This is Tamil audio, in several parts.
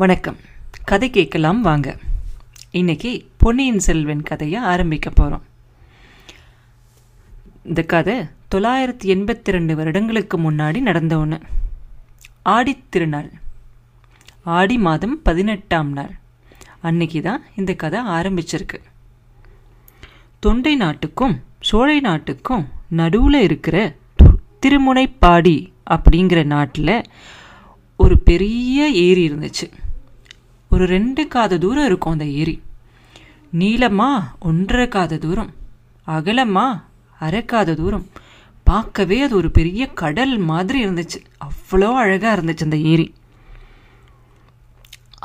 வணக்கம். கதை கேட்கலாம் வாங்க. இன்னைக்கு பொன்னியின் செல்வன் கதையை ஆரம்பிக்க போகிறோம் இந்த கதை தொள்ளாயிரத்தி எண்பத்தி ரெண்டு வருடங்களுக்கு முன்னாடி நடந்த ஒன்று ஆடித்திருநாள் ஆடி மாதம் பதினெட்டாம் நாள். அன்னைக்கு தான் இந்த கதை ஆரம்பிச்சிருக்கு. தொண்டை நாட்டுக்கும் சோழை நாட்டுக்கும் நடுவில் இருக்கிற திருமுனைப்பாடி அப்படிங்கிற நாட்டில் ஒரு பெரிய ஏரி இருந்துச்சு. ஒரு ரெண்டு காத தூரம் இருக்கும் அந்த ஏரி. நீளமா ஒன்றரை காத தூரம் அகலமா அரைக்காத தூரம். பார்க்கவே அது ஒரு பெரிய கடல் மாதிரி இருந்துச்சு. அவ்வளோ அழகாக இருந்துச்சு அந்த ஏரி.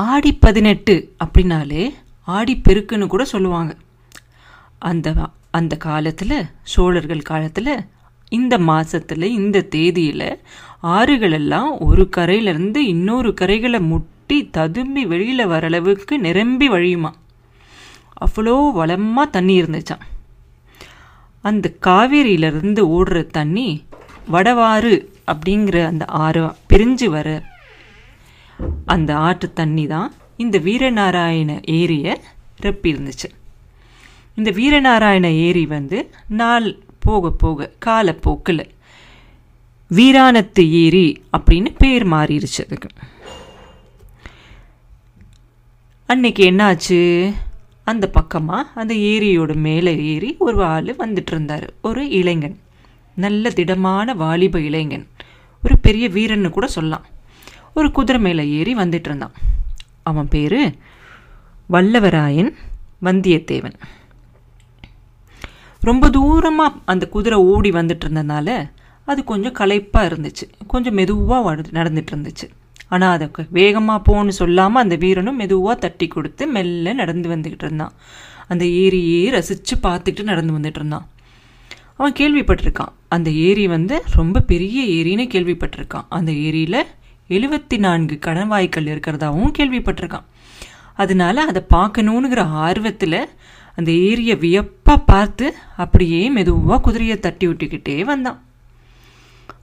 ஆடி பதினெட்டு அப்படின்னாலே ஆடி பெருக்குன்னு கூட சொல்லுவாங்க. அந்த அந்த காலத்தில் சோழர்கள் காலத்தில் இந்த மாதத்தில் இந்த தேதியில் ஆறுகளெல்லாம் ஒரு கரையிலேருந்து இன்னொரு கரைகளை முட்டி ததும்பி வெளியில் வர அளவுக்கு நிரம்பி வழியுமா? அவ்வளோ வளமாக தண்ணி இருந்துச்சாம். அந்த காவேரியிலிருந்து ஓடுற தண்ணி வடவாறு அப்படிங்கிற அந்த ஆறு பிரிஞ்சு வர அந்த ஆற்று தண்ணி தான் இந்த வீரநாராயண ஏரியை ரெப்பி இருந்துச்சு இந்த வீரநாராயண ஏரி வந்து நாள் போக போக காலப்போக்கில் வீராணத்து ஏரி அப்படின்னு பேர் மாறிடுச்சு அதுக்கு. அன்னைக்கு என்னாச்சு? அந்த பக்கமாக அந்த ஏரியோட மேலே ஏறி ஒரு ஆள் வந்துட்டு இருந்தார். ஒரு இளைஞன். நல்ல திடமான வாலிப இளைஞன். ஒரு பெரிய வீரன்னு கூட சொல்லலாம். ஒரு குதிரை மேலே ஏறி வந்துட்டு இருந்தான். அவன் பேர் வல்லவராயன் வந்தியத்தேவன். ரொம்ப தூரமாக அந்த குதிரை ஓடி வந்துட்டு இருந்ததுனால அது கொஞ்சம் களைப்பாக இருந்துச்சு. கொஞ்சம் மெதுவாக நடந்துட்டு இருந்துச்சு. ஆனால் அதை வேகமாக போன்னு சொல்லாமல் அந்த வீரனும் மெதுவாக தட்டி கொடுத்து மெல்ல நடந்து வந்துக்கிட்டு இருந்தான். அந்த ஏரியே ரசித்து பார்த்துக்கிட்டு நடந்து வந்துட்டு இருந்தான். அவன் கேள்விப்பட்டிருக்கான். அந்த ஏரி வந்து ரொம்ப பெரிய ஏரின்னு கேள்விப்பட்டிருக்கான். அந்த ஏரியில் எழுபத்தி நான்கு கடன்வாய்க்கள் இருக்கிறதாவும் கேள்விப்பட்டிருக்கான். அதனால அதை பார்க்கணுங்கிற ஆர்வத்தில் அந்த ஏரியை வியப்பாக பார்த்து அப்படியே மெதுவாக குதிரையை தட்டி விட்டுக்கிட்டே வந்தான்.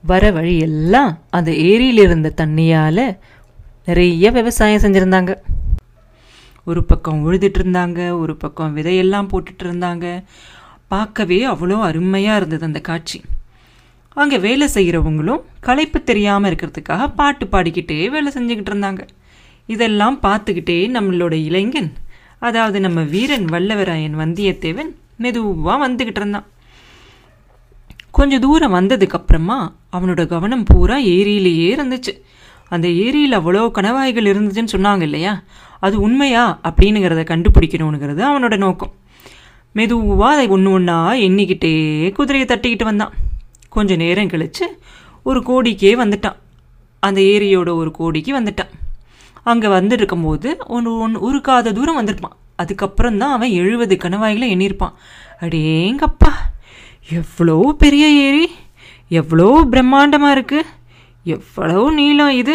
வர வழியெல்லாம் அந்த ஏரியில் இருந்த தண்ணியால் நிறைய விவசாயம் செஞ்சுருந்தாங்க. ஒரு பக்கம் உழுதுட்டு இருந்தாங்க ஒரு பக்கம் விதையெல்லாம் போட்டுட்டு இருந்தாங்க பார்க்கவே அவ்வளோ அருமையாக இருந்தது அந்த காட்சி. அங்கே வேலை செய்கிறவங்களும் களைப்பு தெரியாமல் இருக்கிறதுக்காக பாட்டு பாடிக்கிட்டே வேலை செஞ்சுக்கிட்டு இருந்தாங்க. இதெல்லாம் பார்த்துக்கிட்டே நம்மளோட இளைஞன் அதாவது நம்ம வீரன் வல்லவராயன் வந்தியத்தேவன் மெதுவாக வந்துக்கிட்டு இருந்தான். கொஞ்சம் தூரம் வந்ததுக்கப்புறமா அவனோட கவனம் பூரா ஏரியிலேயே இருந்துச்சு. அந்த ஏரியில் அவ்வளோ கணவாய்கள் இருந்துச்சுன்னு சொன்னாங்க இல்லையா? அது உண்மையா அப்படின்னுங்கிறத கண்டுபிடிக்கணுங்கிறது அவனோட நோக்கம். மெதுவாக அதை ஒன்று ஒன்றா எண்ணிக்கிட்டே குதிரையை தட்டிக்கிட்டு வந்தான். கொஞ்சம் நேரம் கழித்து ஒரு கோடிக்கே வந்துட்டான். அந்த ஏரியோட ஒரு கோடிக்கு வந்துட்டான். அங்கே வந்துட்டு இருக்கும்போது ஒன்று ஒன்று ஒரு காத தூரம் வந்திருப்பான். அதுக்கப்புறம் தான் அவன் எழுபது கணவாய்களை எண்ணியிருப்பான். அடேங்கப்பா! எவ்வளோ பெரிய ஏரி? எவ்வளோ பிரம்மாண்டமாக இருக்குது எவ்வளோ நீளம் இது?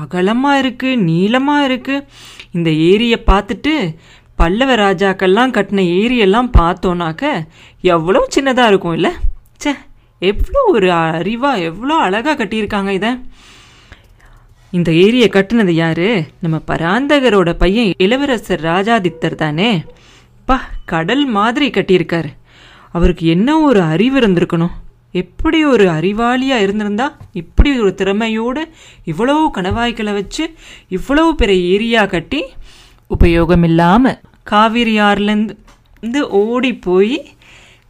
அகலமாக இருக்குது நீளமாக இருக்குது இந்த ஏரியை பார்த்துட்டு பல்லவ ராஜாக்கள்லாம் கட்டின ஏரியெல்லாம் பார்த்தோன்னாக்க எவ்வளோ சின்னதாக இருக்கும் இல்லை? சே எவ்வளோ ஒரு அறிவாக எவ்வளோ அழகாக கட்டியிருக்காங்க இதை. இந்த ஏரியை கட்டினது யார்? நம்ம பராந்தகரோட பையன் இளவரசர் ராஜாதித்தர் தானே. பா கடல் மாதிரி கட்டியிருக்காரு. அவருக்கு என்ன ஒரு அறிவு இருந்திருக்கணும்? எப்படி ஒரு அறிவாளியா இருந்திருந்தா இப்படி ஒரு திறமையோடு இவ்வளோ கணவாய்களை வச்சு இவ்வளோ பெரிய ஏரியா கட்டி உபயோகம் இல்லாமல் காவிரி ஆறுலேருந்து ஓடி போய்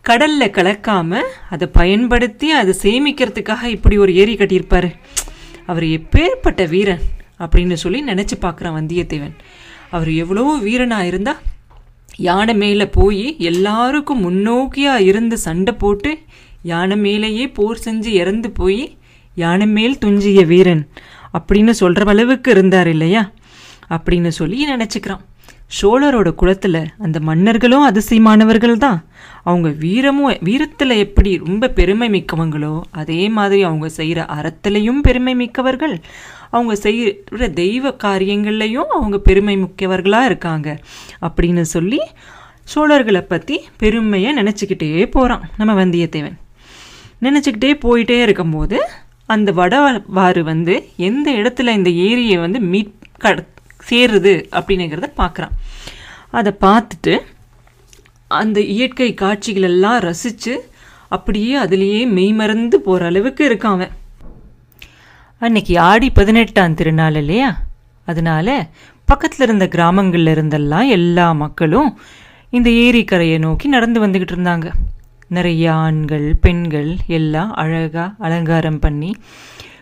கடல்ல கலக்காம அதை பயன்படுத்தி அதை சேமிக்கிறதுக்காக இப்படி ஒரு ஏரி கட்டியிருப்பாரு. அவர் எப்பேற்பட்ட வீரன் அப்படின்னு சொல்லி நினச்சி பார்க்குறான் வந்தியத்தேவன். அவர் எவ்வளோ வீரனாக இருந்தால் யானை மேலே போய் எல்லாருக்கும் முன்னோக்கியாக இருந்து சண்டை போட்டு யானை மேலேயே போர் செஞ்சு இறந்து போய் யானை மேல் துஞ்சிய வீரன். அப்படின்னு சொல்கிற அளவுக்கு இருந்தார் இல்லையா? அப்படின்னு சொல்லி நினச்சிக்கிறான். சோழரோட குலத்தில் அந்த மன்னர்களும் அதிசயமானவர்கள் தான் அவங்க வீரமும் வீரத்தில் எப்படி ரொம்ப பெருமை மிக்கவங்களோ அதே மாதிரி அவங்க செய்கிற அறத்திலையும் பெருமை மிக்கவர்கள். அவங்க செய்கிற தெய்வ காரியங்கள்லையும் அவங்க பெருமை மிக்கவர்களாக இருக்காங்க. அப்படின்னு சொல்லி சோழர்களை பற்றி பெருமையை நினச்சிக்கிட்டே போகிறான் நம்ம வந்தியத்தேவன். நினச்சிக்கிட்டே போயிட்டே இருக்கும்போது அந்த வடவாறு வந்து எந்த இடத்துல இந்த ஏரியை வந்து மீட் கட சேருது அப்படின்னுங்கிறத பார்க்குறான் அதை பார்த்துட்டு அந்த இயற்கை காட்சிகள் எல்லாம் ரசித்து அப்படியே அதுலேயே மெய்மறந்து போகிற அளவுக்கு இருக்கான் அவன். அன்னைக்கு ஆடி பதினெட்டாம் திருநாள் இல்லையா? அதனால பக்கத்தில் இருந்த கிராமங்கள்ல இருந்தெல்லாம் எல்லா மக்களும் இந்த ஏரிக்கரையை நோக்கி நடந்து வந்துக்கிட்டு இருந்தாங்க. நிறைய ஆண்கள் பெண்கள் எல்லாம் அழகாக அலங்காரம் பண்ணி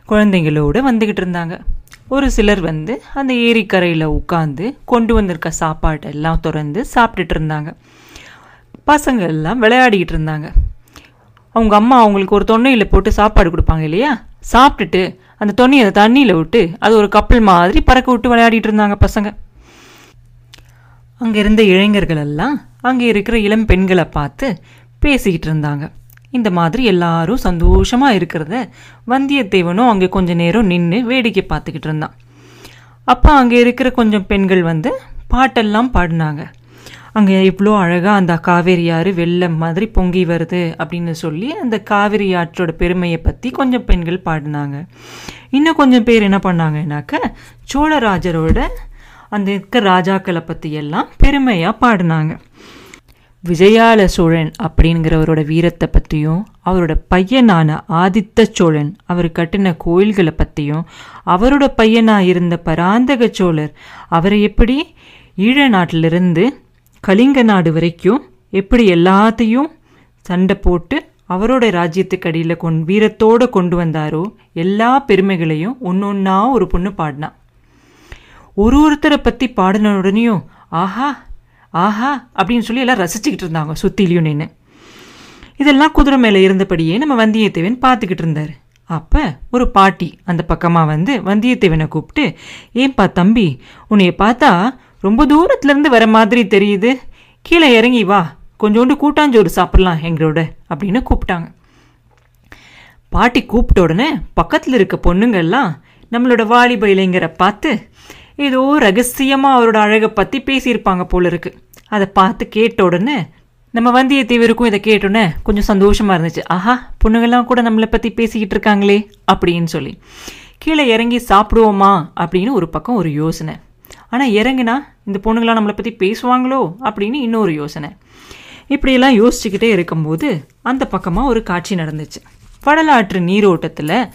குழந்தைங்களோட வந்துக்கிட்டு இருந்தாங்க. ஒரு சிலர் வந்து அந்த ஏரிக்கரையில் உட்காந்து கொண்டு வந்திருக்க சாப்பாட்டெல்லாம் திறந்து சாப்பிட்டுட்டு இருந்தாங்க. பசங்க எல்லாம் விளையாடிக்கிட்டு இருந்தாங்க. அவங்க அம்மா அவங்களுக்கு ஒரு தொன்னையில் போட்டு சாப்பாடு கொடுப்பாங்க இல்லையா? சாப்பிட்டுட்டு அந்த தொன்னையை அந்த தண்ணியில் விட்டு அது ஒரு கப்பல் மாதிரி பறக்க விட்டு விளையாடிட்டு இருந்தாங்க பசங்க. அங்கே இருந்த இளைஞர்கள் எல்லாம் அங்கே இருக்கிற இளம் பெண்களை பார்த்து பேசிக்கிட்டு இருந்தாங்க. இந்த மாதிரி எல்லாரும் சந்தோஷமாக இருக்கிறத வந்தியத்தேவனும் அங்கே கொஞ்ச நேரம் நின்று வேடிக்கை பார்த்துக்கிட்டு இருந்தான். அப்போ அங்கே இருக்கிற கொஞ்சம் பெண்கள் வந்து பாட்டெல்லாம் பாடினாங்க. அங்கே இவ்வளோ அழகாக அந்த காவேரி ஆறு வெள்ளம் மாதிரி பொங்கி வருது அப்படின்னு சொல்லி அந்த காவேரி ஆற்றோட பெருமையை பற்றி கொஞ்சம் பெண்கள் பாடினாங்க. இன்னும் கொஞ்சம் பேர் என்ன பண்ணாங்கன்னாக்க சோழராஜரோட அந்த இருக்க ராஜாக்களை பற்றி எல்லாம் பெருமையாக பாடினாங்க. விஜயால சோழன் அப்படிங்கிறவரோட வீரத்தை பற்றியும் அவரோட பையனான ஆதித்த சோழன் அவர் கட்டின கோயில்களை பற்றியும் அவரோட பையனாக இருந்த பராந்தக சோழர் அவரை எப்படி ஈழ நாட்டிலிருந்து கலிங்க நாடு வரைக்கும் எப்படி எல்லாத்தையும் சண்டை போட்டு அவரோட ராஜ்யத்துக்கு அடியில் கொண் வீரத்தோடு கொண்டு வந்தாரோ எல்லா பெருமைகளையும் ஒன்று ஒன்றா ஒரு பொண்ணு பாடினான் ஒரு ஒருத்தரை பற்றி பாடின உடனேயும் ஆஹா ஆஹா அப்படின்னு சொல்லி எல்லாம் ரசிச்சுக்கிட்டு இருந்தாங்க சுத்திலையும் நின்று இதெல்லாம் குதிரை மேலே இருந்தபடியே நம்ம வந்தியத்தேவன் பார்த்துக்கிட்டு இருந்தார். அப்போ ஒரு பாட்டி அந்த பக்கமாக வந்து வந்தியத்தேவனை கூப்பிட்டு ஏன்பா தம்பி உன்னைய பார்த்தா ரொம்ப தூரத்துலேருந்து வர மாதிரி தெரியுது. கீழே இறங்கி வா கொஞ்சோண்டு கூட்டாஞ்சோறு சாப்பிட்லாம் எங்களோட அப்படின்னு கூப்பிட்டாங்க. பாட்டி கூப்பிட்ட உடனே பக்கத்தில் இருக்க பொண்ணுங்கள்லாம் நம்மளோட வாலிப இளைஞரை பார்த்து ஏதோ ரகசியமாக அவரோட அழகை பற்றி பேசியிருப்பாங்க போல இருக்கு. அதை பார்த்து கேட்ட உடனே நம்ம வந்தியத்தேவருக்கும் இதை கேட்டோன்னே கொஞ்சம் சந்தோஷமாக இருந்துச்சு. ஆஹா பொண்ணுங்கள்லாம் கூட நம்மளை பற்றி பேசிக்கிட்டு இருக்காங்களே அப்படின்னு சொல்லி. கீழே இறங்கி சாப்பிடுவோமா அப்படின்னு ஒரு பக்கம் ஒரு யோசனை. ஆனால் இறங்குனா இந்த பொண்ணுங்களாம் நம்மளை பற்றி பேசுவாங்களோ? அப்படின்னு இன்னொரு யோசனை. இப்படியெல்லாம் யோசிச்சுக்கிட்டே இருக்கும்போது அந்த பக்கமாக ஒரு காட்சி நடந்துச்சு. வடலாற்று நீரோட்டத்தில்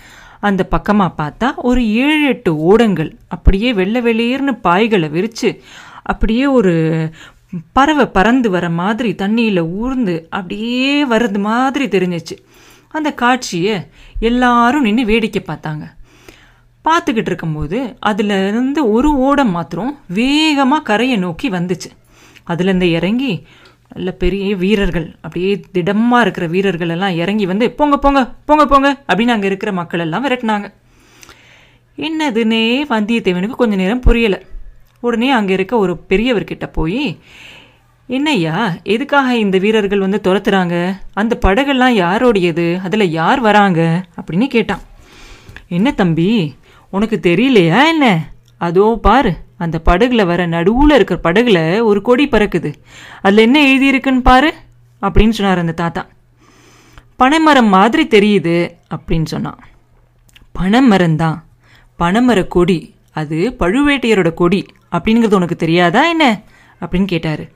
அந்த பக்கமாக பார்த்தா ஒரு ஏழு எட்டு ஓடங்கள். அப்படியே வெள்ளை வெளியேர்னு பாய்களை விரித்து அப்படியே ஒரு பறவை பறந்து வர மாதிரி தண்ணியில் ஊர்ந்து அப்படியே வர்றது மாதிரி தெரிஞ்சிச்சு. அந்த காட்சியை எல்லாரும் நின்று வேடிக்கை பார்த்தாங்க. பார்த்துக்கிட்டு இருக்கும்போது அதுலேருந்து ஒரு ஓடம் மாத்திரம் வேகமாக கரையை நோக்கி வந்துச்சு. அதுலேருந்து இறங்கி நல்ல பெரிய வீரர்கள் அப்படியே திடமாக இருக்கிற வீரர்கள் எல்லாம் இறங்கி வந்து போங்க போங்க போங்க போங்க அப்படின்னு அங்கே இருக்கிற மக்கள் எல்லாம் விரட்டினாங்க. என்னதுன்னே வந்தியத்தேவனுக்கு கொஞ்ச நேரம் புரியலை. உடனே அங்கே இருக்க ஒரு பெரியவர்கிட்ட போய் என்னய்யா எதுக்காக இந்த வீரர்கள் வந்து துரத்துறாங்க? அந்த படகெல்லாம் யாரோடையது? அதில் யார் வராங்க? அப்படின்னு கேட்டான். என்ன தம்பி உனக்கு தெரியலையா என்ன? அதோ பாரு அந்த படகுல வர நடுவில் இருக்கிற படகுல ஒரு கொடி பறக்குது. அதில் என்ன எழுதியிருக்குன்னு பாரு அப்படின்னு சொன்னார் அந்த தாத்தா. பனைமரம் மாதிரி தெரியுது அப்படின்னு சொன்னான். பனைமரம் தான். பனைமர கொடி. அது பழுவேட்டையரோட கொடி. அப்படிங்கிறது உனக்கு தெரியாதா என்ன? அப்படின்னு கேட்டாரு.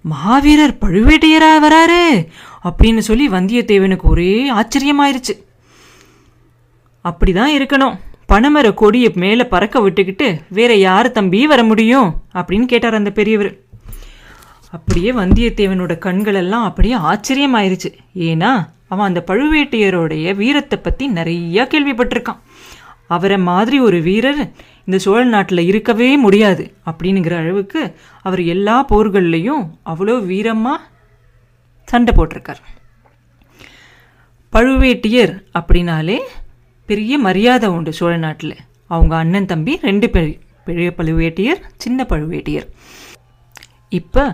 மாவீரர் பழுவேட்டையரா வராரு அப்படின்னு சொல்லி வந்தியத்தேவனுக்கு ஒரே ஆச்சரியமாயிருச்சு. அப்படிதான் இருக்கணும். பனைமர கொடியை மேலே பறக்க விட்டுக்கிட்டு வேற யார் தம்பி வர முடியும்? அப்படின்னு கேட்டார் அந்த பெரியவர். அப்படியே வந்தியத்தேவனோட கண்களெல்லாம் அப்படியே ஆச்சரியமாயிருச்சு. ஏன்னா அவன் அந்த பழுவேட்டையரோடைய வீரத்தை பற்றி நிறையா கேள்விப்பட்டிருக்கான். அவரை மாதிரி ஒரு வீரர் இந்த சோழ நாட்டில் இருக்கவே முடியாது அப்படிங்கிற அளவுக்கு அவர் எல்லா போர்கள்லையும் அவ்வளோ வீரமாக சண்டை போட்டிருக்கார். பழுவேட்டியர் அப்படின்னாலே பெரிய மரியாதை உண்டு சோழ நாட்டில். அவங்க அண்ணன் தம்பி ரெண்டு பேர் பெரிய பழுவேட்டியர் சின்ன பழுவேட்டியர். இப்போ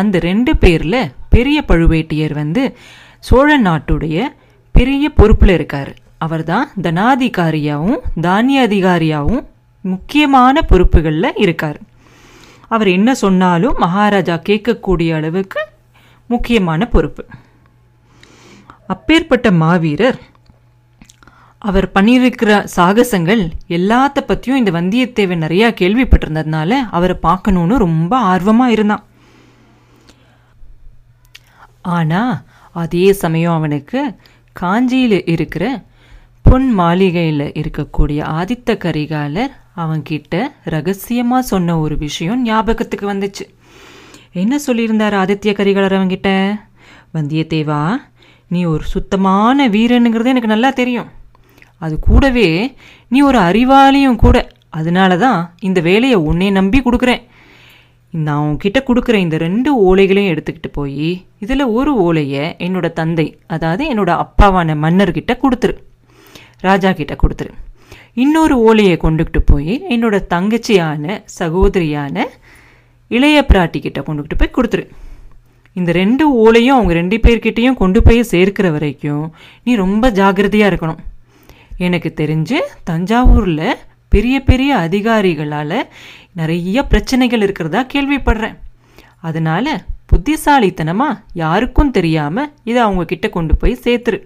அந்த ரெண்டு பேரில் பெரிய பழுவேட்டியர் வந்து சோழ நாட்டுடைய பெரிய பொறுப்பில் இருக்கார். அவர் தான் தனாதிகாரியாகவும் தானிய அதிகாரியாகவும் முக்கியமான பொறுப்புகளில் இருக்கார். அவர் என்ன சொன்னாலும் மகாராஜா கேட்கக்கூடிய அளவுக்கு முக்கியமான பொறுப்பு. அப்பேற்பட்ட மாவீரர் அவர் பண்ணியிருக்கிற சாகசங்கள் எல்லாத்த பற்றியும் இந்த வந்தியத்தேவன் நிறையா கேள்விப்பட்டிருந்ததுனால அவரை பார்க்கணுன்னு ரொம்ப ஆர்வமாக இருந்தான். ஆனால் அதே சமயம் அவனுக்கு காஞ்சியில் இருக்கிற பொன் மாளிகையில் இருக்கக்கூடிய ஆதித்த கரிகாலர் அவன்கிட்ட ரகசியமாக சொன்ன ஒரு விஷயம் ஞாபகத்துக்கு வந்துச்சு. என்ன சொல்லியிருந்தார் ஆதித்ய கரிகாலர் அவன்கிட்ட? வந்தியத்தேவா நீ ஒரு சுத்தமான வீரனுங்கிறது எனக்கு நல்லா தெரியும். அது கூடவே நீ ஒரு அறிவாளியும் கூட. அதனால தான் இந்த வேலையை உன்னை நம்பி கொடுக்குறேன். நான் உன்கிட்ட கொடுக்குற இந்த ரெண்டு ஓலைகளையும் எடுத்துக்கிட்டு போய் இதில் ஒரு ஓலையை என்னோட தந்தை அதாவது என்னோட அப்பாவான மன்னர்கிட்ட கொடுத்துரு. ராஜா கிட்ட கொடுத்துரு. இன்னொரு ஓலையை கொண்டுகிட்டு போய் என்னோட தங்கச்சியான சகோதரியான இளைய பிராட்டி கிட்ட கொண்டுகிட்டு போய் கொடுத்துரு. இந்த ரெண்டு ஓலையும் அவங்க ரெண்டு பேர்கிட்டையும் கொண்டு போய் சேர்க்கிற வரைக்கும் நீ ரொம்ப ஜாகிரதையாக இருக்கணும். எனக்கு தெரிஞ்சு தஞ்சாவூரில் பெரிய பெரிய அதிகாரிகளால் நிறைய பிரச்சனைகள் இருக்கிறதா கேள்விப்படுறேன். அதனால புத்திசாலித்தனமாக யாருக்கும் தெரியாமல் இதை அவங்க கிட்ட கொண்டு போய் சேர்த்துரு.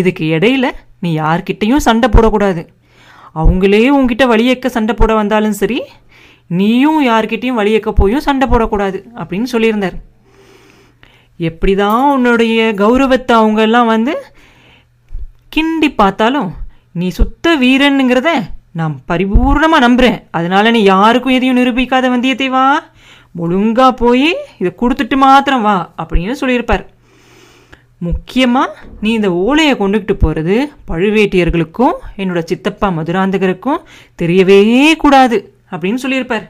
இதுக்கு இடையில நீ யார்கிட்டையும் சண்டை போடக்கூடாது. அவங்களே உங்ககிட்ட வழியக்க சண்டை போட வந்தாலும் சரி நீயும் யார்கிட்டையும் வழியக்க போயும் சண்டை போடக்கூடாது அப்படின்னு சொல்லியிருந்தார். எப்படி தான் உன்னுடைய கௌரவத்தை அவங்கெல்லாம் வந்து கிண்டி பார்த்தாலும் நீ சுத்த வீரனுங்கிறத நான் பரிபூர்ணமாக நம்புகிறேன் அதனால நீ யாருக்கும் எதையும் நிரூபிக்காத வந்தியத்தேவா ஒழுங்காக போய் இதை கொடுத்துட்டு மாத்திரம் வா அப்படின்னு சொல்லியிருப்பார். முக்கியமாக நீ இந்த ஓலையை கொண்டுகிட்டு போகிறது பழுவேட்டியர்களுக்கும் என்னோட சித்தப்பா மதுராந்தகருக்கும் தெரியவே கூடாது அப்படின்னு சொல்லியிருப்பார்.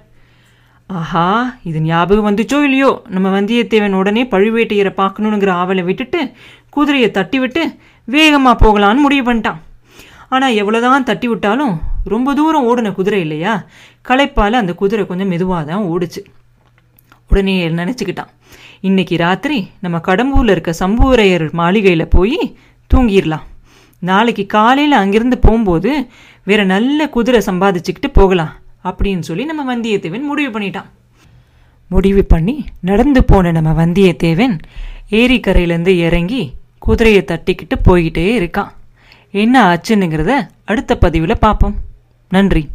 ஆஹா இது ஞாபகம் வந்துச்சோ இல்லையோ? நம்ம வந்தியத்தேவன் உடனே பழுவேட்டையரை பார்க்கணுங்கிற ஆவலை விட்டுட்டு குதிரையை தட்டி விட்டு வேகமாக போகலான்னு முடிவு பண்ணிட்டான். ஆனால் எவ்வளோதான் தட்டி விட்டாலும் ரொம்ப தூரம் ஓடின குதிரை இல்லையா? களைப்பால் அந்த குதிரை கொஞ்சம் மெதுவாக தான் ஓடுச்சு. உடனே நினச்சிக்கிட்டான். இன்னைக்கு ராத்திரி நம்ம கடம்பூரில் இருக்க சம்புவரையர் மாளிகையில் போய் தூங்கிடலாம். நாளைக்கு காலையில் அங்கிருந்து போகும்போது வேற நல்ல குதிரை சம்பாதிச்சுக்கிட்டு போகலாம் அப்படின்னு சொல்லி நம்ம வந்தியத்தேவன் முடிவு பண்ணிட்டான். முடிவு பண்ணி நடந்து போன நம்ம வந்தியத்தேவன் ஏரிக்கரையிலேருந்து இறங்கி குதிரையை தட்டிக்கிட்டு போய்கிட்டே இருக்கான். என்ன ஆச்சுன்னுங்கிறத அடுத்த பதிவில் பார்ப்போம். நன்றி.